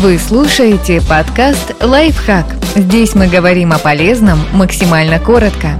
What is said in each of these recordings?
Вы слушаете подкаст «Лайфхак». Здесь мы говорим о полезном максимально коротко.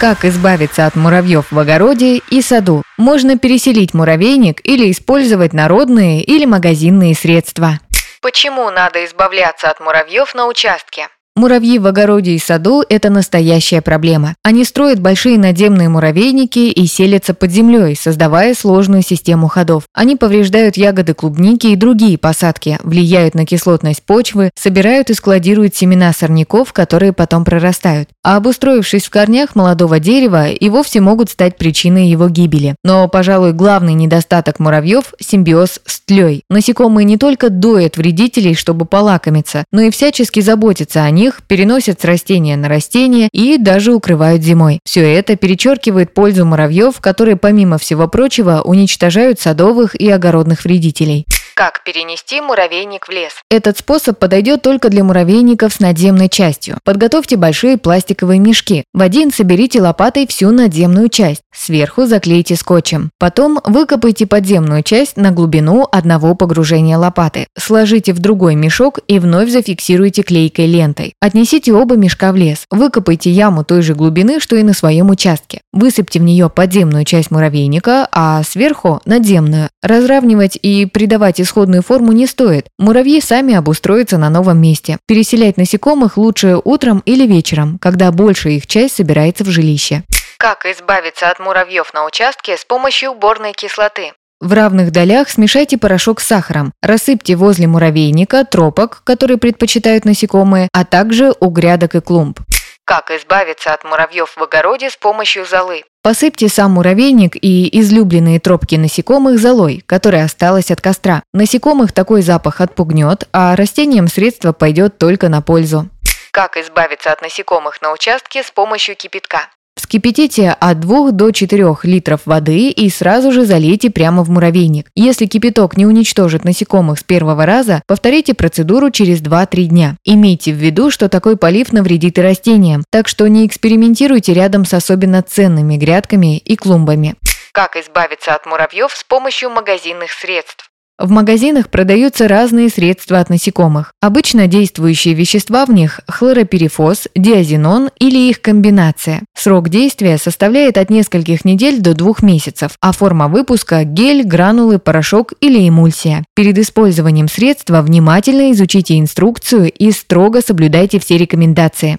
Как избавиться от муравьев в огороде и саду? Можно переселить муравейник или использовать народные или магазинные средства. Почему надо избавляться от муравьев на участке? Муравьи в огороде и саду – это настоящая проблема. Они строят большие надземные муравейники и селятся под землей, создавая сложную систему ходов. Они повреждают ягоды клубники и другие посадки, влияют на кислотность почвы, собирают и складируют семена сорняков, которые потом прорастают. А обустроившись в корнях молодого дерева, и вовсе могут стать причиной его гибели. Но, пожалуй, главный недостаток муравьев – симбиоз с тлей. Насекомые не только доят вредителей, чтобы полакомиться, но и всячески заботятся о них, них переносят с растения на растение и даже укрывают зимой. Все это перечеркивает пользу муравьев, которые, помимо всего прочего, уничтожают садовых и огородных вредителей. Как перенести муравейник в лес? Этот способ подойдет только для муравейников с надземной частью. Подготовьте большие пластиковые мешки. В один соберите лопатой всю надземную часть. Сверху заклейте скотчем. Потом выкопайте подземную часть на глубину одного погружения лопаты. Сложите в другой мешок и вновь зафиксируйте клейкой лентой. Отнесите оба мешка в лес. Выкопайте яму той же глубины, что и на своем участке. Высыпьте в нее подземную часть муравейника, а сверху – надземную. Разравнивать и придавать исходную форму не стоит. Муравьи сами обустроятся на новом месте. Переселять насекомых лучше утром или вечером, когда большая их часть собирается в жилище. Как избавиться от муравьев на участке с помощью уборной кислоты? В равных долях смешайте порошок с сахаром. Рассыпьте возле муравейника тропок, которые предпочитают насекомые, а также у грядок и клумб. Как избавиться от муравьев в огороде с помощью золы? Посыпьте сам муравейник и излюбленные тропки насекомых золой, которая осталась от костра. Насекомых такой запах отпугнет, а растениям средство пойдет только на пользу. Как избавиться от насекомых на участке с помощью кипятка? Вскипятите от 2 до 4 литров воды и сразу же залейте прямо в муравейник. Если кипяток не уничтожит насекомых с первого раза, повторите процедуру через 2-3 дня. Имейте в виду, что такой полив навредит и растениям, так что не экспериментируйте рядом с особенно ценными грядками и клумбами. Как избавиться от муравьев с помощью магазинных средств? В магазинах продаются разные средства от насекомых. Обычно действующие вещества в них – хлороперифос, диазинон или их комбинация. Срок действия составляет от нескольких недель до двух месяцев, а форма выпуска – гель, гранулы, порошок или эмульсия. Перед использованием средства внимательно изучите инструкцию и строго соблюдайте все рекомендации.